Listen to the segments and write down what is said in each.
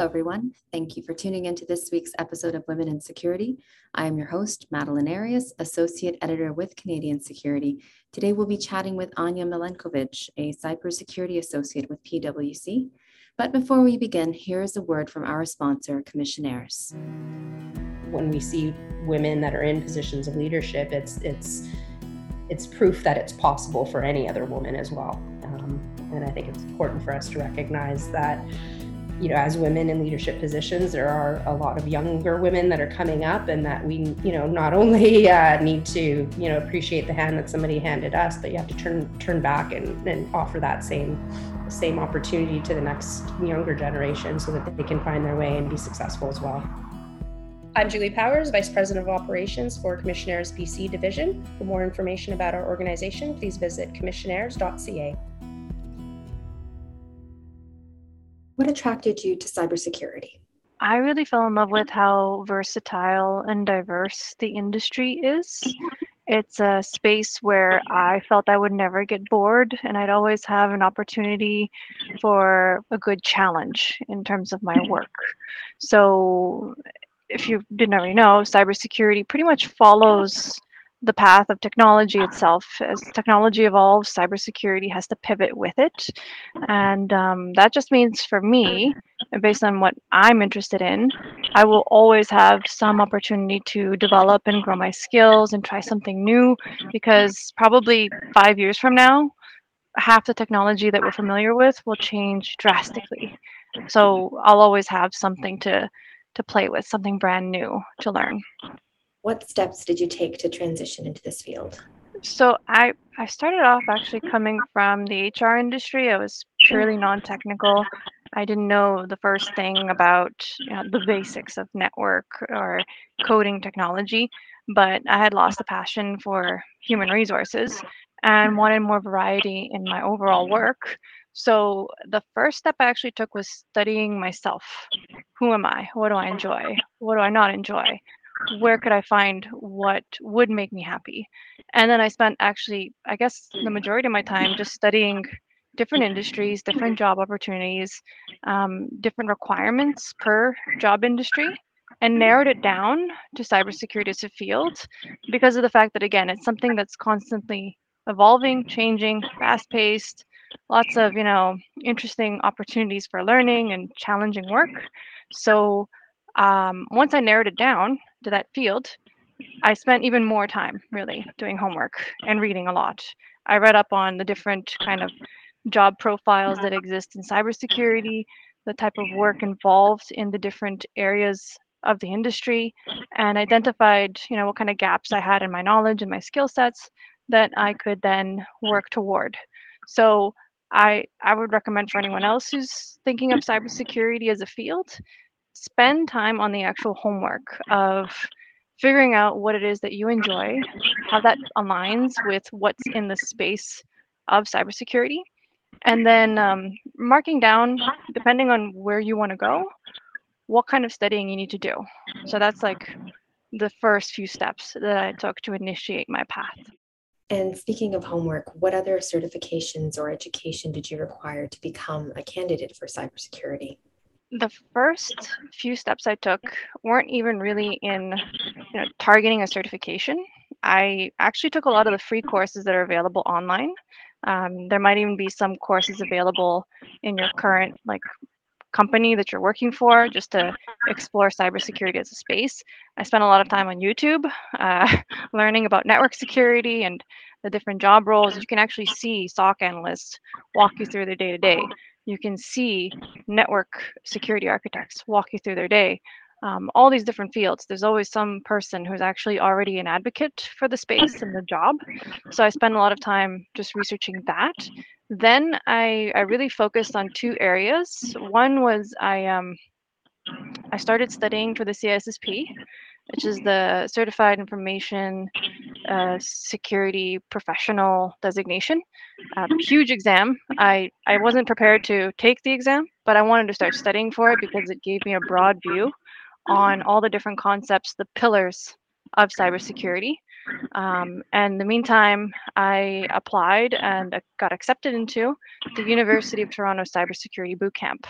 Hello, everyone. Thank you for tuning into this week's episode of Women in Security. I am your host, Madeline Arias, Associate Editor with Canadian Security. Today, we'll be chatting with Anya Milenkovic, a Cybersecurity Associate with PwC. But before we begin, here is a word from our sponsor, Commissionaires. When we see women that are in positions of leadership, it's it's it's proof that it's possible for any other woman as well. Um, and I think it's important for us to recognize that you know, as women in leadership positions, there are a lot of younger women that are coming up, and that we, you know, not only uh, need to, you know, appreciate the hand that somebody handed us, but you have to turn turn back and, and offer that same same opportunity to the next younger generation, so that they can find their way and be successful as well. I'm Julie Powers, Vice President of Operations for Commissionaires BC Division. For more information about our organization, please visit commissionaires.ca. What attracted you to cybersecurity? I really fell in love with how versatile and diverse the industry is. It's a space where I felt I would never get bored, and I'd always have an opportunity for a good challenge in terms of my mm-hmm. work. So, if you didn't already know, cybersecurity pretty much follows the path of technology itself. As technology evolves, cybersecurity has to pivot with it. And um, that just means for me, based on what I'm interested in, I will always have some opportunity to develop and grow my skills and try something new because probably five years from now, half the technology that we're familiar with will change drastically. So I'll always have something to to play with, something brand new to learn. What steps did you take to transition into this field? So I I started off actually coming from the HR industry. I was purely non-technical. I didn't know the first thing about you know, the basics of network or coding technology, but I had lost the passion for human resources and wanted more variety in my overall work. So the first step I actually took was studying myself. Who am I? What do I enjoy? What do I not enjoy? Where could I find what would make me happy? And then I spent actually, I guess, the majority of my time just studying different industries, different job opportunities, um, different requirements per job industry, and narrowed it down to cybersecurity as a field because of the fact that, again, it's something that's constantly evolving, changing, fast paced, lots of, you know, interesting opportunities for learning and challenging work. So um, once I narrowed it down to that field, I spent even more time really doing homework and reading a lot. I read up on the different kind of job profiles that exist in cybersecurity, the type of work involved in the different areas of the industry, and identified, you know, what kind of gaps I had in my knowledge and my skill sets that I could then work toward. So I I would recommend for anyone else who's thinking of cybersecurity as a field spend time on the actual homework of figuring out what it is that you enjoy, how that aligns with what's in the space of cybersecurity, and then um, marking down, depending on where you want to go, what kind of studying you need to do. So that's like the first few steps that I took to initiate my path. And speaking of homework, what other certifications or education did you require to become a candidate for cybersecurity? The first few steps I took weren't even really in you know, targeting a certification. I actually took a lot of the free courses that are available online. Um, there might even be some courses available in your current like company that you're working for just to explore cybersecurity as a space. I spent a lot of time on YouTube uh, learning about network security and the different job roles. You can actually see SOC analysts walk you through their day to day you can see network security architects walk you through their day. Um, all these different fields, there's always some person who's actually already an advocate for the space and the job. So I spend a lot of time just researching that. Then I, I really focused on two areas. One was I um, I started studying for the CISSP, which is the Certified Information uh, Security Professional designation. Uh, huge exam. I, I wasn't prepared to take the exam, but I wanted to start studying for it because it gave me a broad view on all the different concepts, the pillars of cybersecurity. Um, and in the meantime, I applied and got accepted into the University of Toronto Cybersecurity Bootcamp.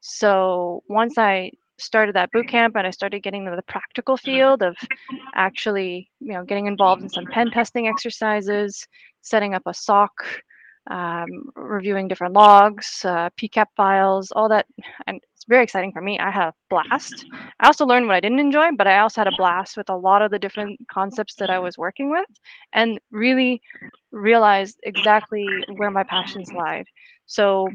So once I started that boot camp and I started getting into the practical field of actually, you know, getting involved in some pen testing exercises, setting up a SOC, um, reviewing different logs, uh, PCAP files, all that. And it's very exciting for me. I had a blast. I also learned what I didn't enjoy, but I also had a blast with a lot of the different concepts that I was working with and really realized exactly where my passions lied. So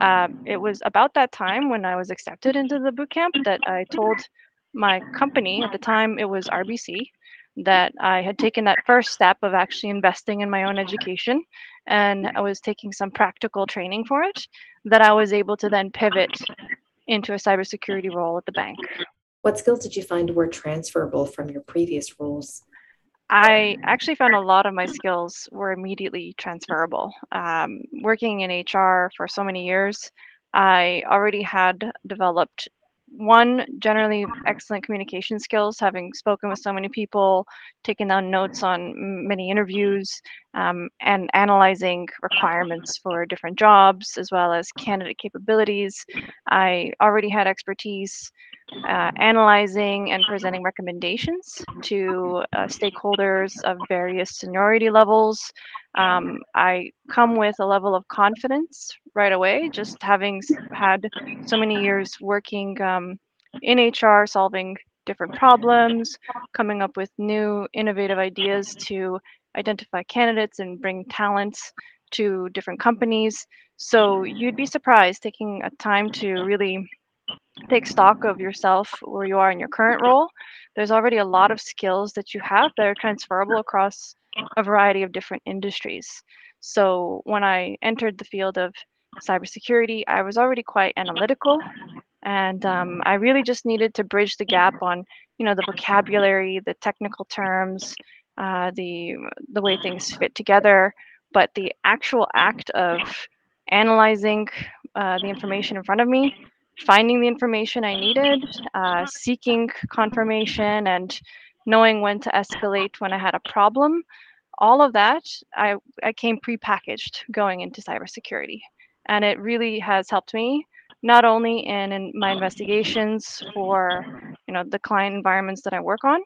um, it was about that time when I was accepted into the boot camp that I told my company at the time it was RBC that I had taken that first step of actually investing in my own education and I was taking some practical training for it that I was able to then pivot into a cybersecurity role at the bank. What skills did you find were transferable from your previous roles? I actually found a lot of my skills were immediately transferable. Um, working in HR for so many years, I already had developed one generally excellent communication skills having spoken with so many people taking down notes on many interviews um, and analyzing requirements for different jobs as well as candidate capabilities. I already had expertise uh, analyzing and presenting recommendations to uh, stakeholders of various seniority levels um, I come with a level of confidence right away, just having had so many years working um, in HR, solving different problems, coming up with new innovative ideas to identify candidates and bring talents to different companies. So you'd be surprised taking a time to really take stock of yourself where you are in your current role. There's already a lot of skills that you have that are transferable across a variety of different industries. So when I entered the field of cybersecurity, I was already quite analytical, and um, I really just needed to bridge the gap on, you know, the vocabulary, the technical terms, uh, the the way things fit together. But the actual act of analyzing uh, the information in front of me, finding the information I needed, uh, seeking confirmation, and knowing when to escalate when I had a problem. All of that, I, I came prepackaged going into cybersecurity. And it really has helped me not only in, in my investigations for you know the client environments that I work on,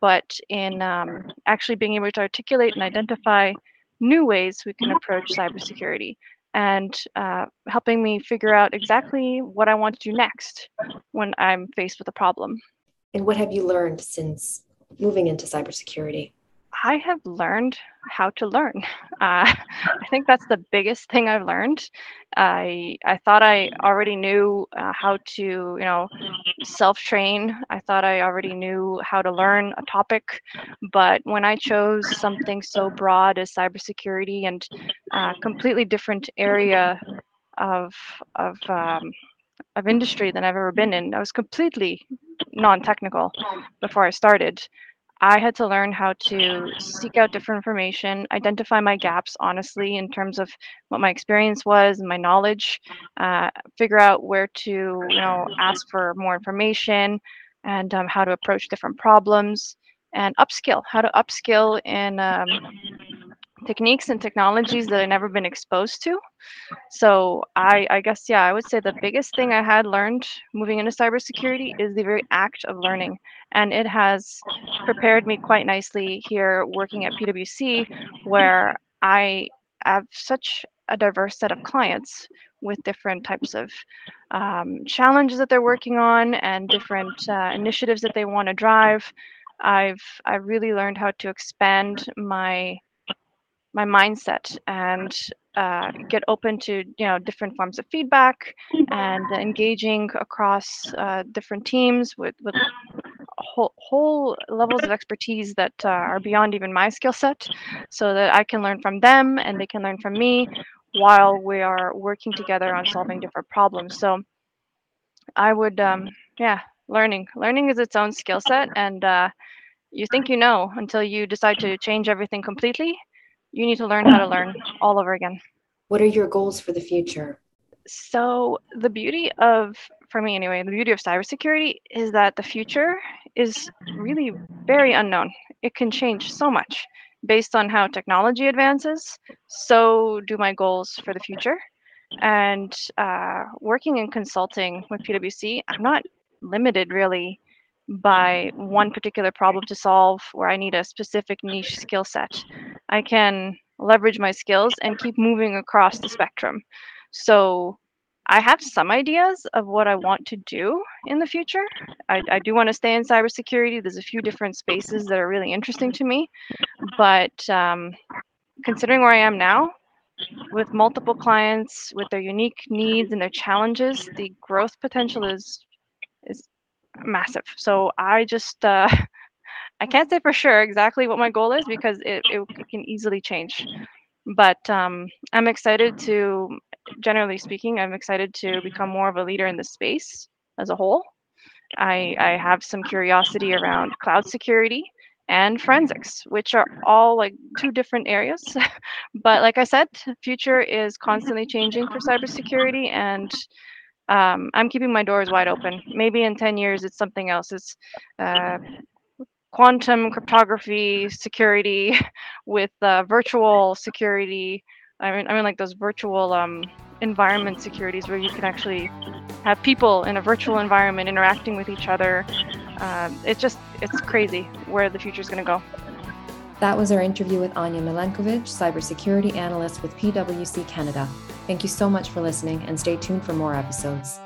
but in um, actually being able to articulate and identify new ways we can approach cybersecurity and uh, helping me figure out exactly what I want to do next when I'm faced with a problem. And what have you learned since moving into cybersecurity? I have learned how to learn. Uh, I think that's the biggest thing I've learned. I I thought I already knew uh, how to you know self train. I thought I already knew how to learn a topic, but when I chose something so broad as cybersecurity and a uh, completely different area of of um, of industry than I've ever been in, I was completely non-technical before I started. I had to learn how to seek out different information, identify my gaps honestly in terms of what my experience was and my knowledge, uh, figure out where to, you know, ask for more information and um, how to approach different problems and upskill, how to upskill in um, techniques and technologies that I've never been exposed to. So I, I guess, yeah, I would say the biggest thing I had learned moving into cybersecurity is the very act of learning. And it has prepared me quite nicely here working at PwC, where I have such a diverse set of clients with different types of um, challenges that they're working on and different uh, initiatives that they want to drive. I've I've really learned how to expand my my mindset and uh, get open to you know different forms of feedback and engaging across uh, different teams with with whole, whole levels of expertise that uh, are beyond even my skill set so that I can learn from them and they can learn from me while we are working together on solving different problems. So I would um, yeah learning. Learning is its own skill set and uh, you think you know until you decide to change everything completely you need to learn how to learn all over again. What are your goals for the future? So, the beauty of, for me anyway, the beauty of cybersecurity is that the future is really very unknown. It can change so much based on how technology advances. So, do my goals for the future. And uh, working in consulting with PwC, I'm not limited really by one particular problem to solve where I need a specific niche skill set. I can leverage my skills and keep moving across the spectrum. So I have some ideas of what I want to do in the future. I, I do want to stay in cybersecurity. There's a few different spaces that are really interesting to me, but um, considering where I am now, with multiple clients, with their unique needs and their challenges, the growth potential is is massive. So I just uh, I can't say for sure exactly what my goal is because it, it can easily change. But um, I'm excited to, generally speaking, I'm excited to become more of a leader in the space as a whole. I, I have some curiosity around cloud security and forensics, which are all like two different areas. but like I said, future is constantly changing for cybersecurity, and um, I'm keeping my doors wide open. Maybe in 10 years, it's something else. It's uh, quantum cryptography security with uh, virtual security. I mean, I mean, like those virtual um, environment securities where you can actually have people in a virtual environment interacting with each other. Um, it's just, it's crazy where the future is going to go. That was our interview with Anya Milenkovic, cybersecurity analyst with PwC Canada. Thank you so much for listening and stay tuned for more episodes.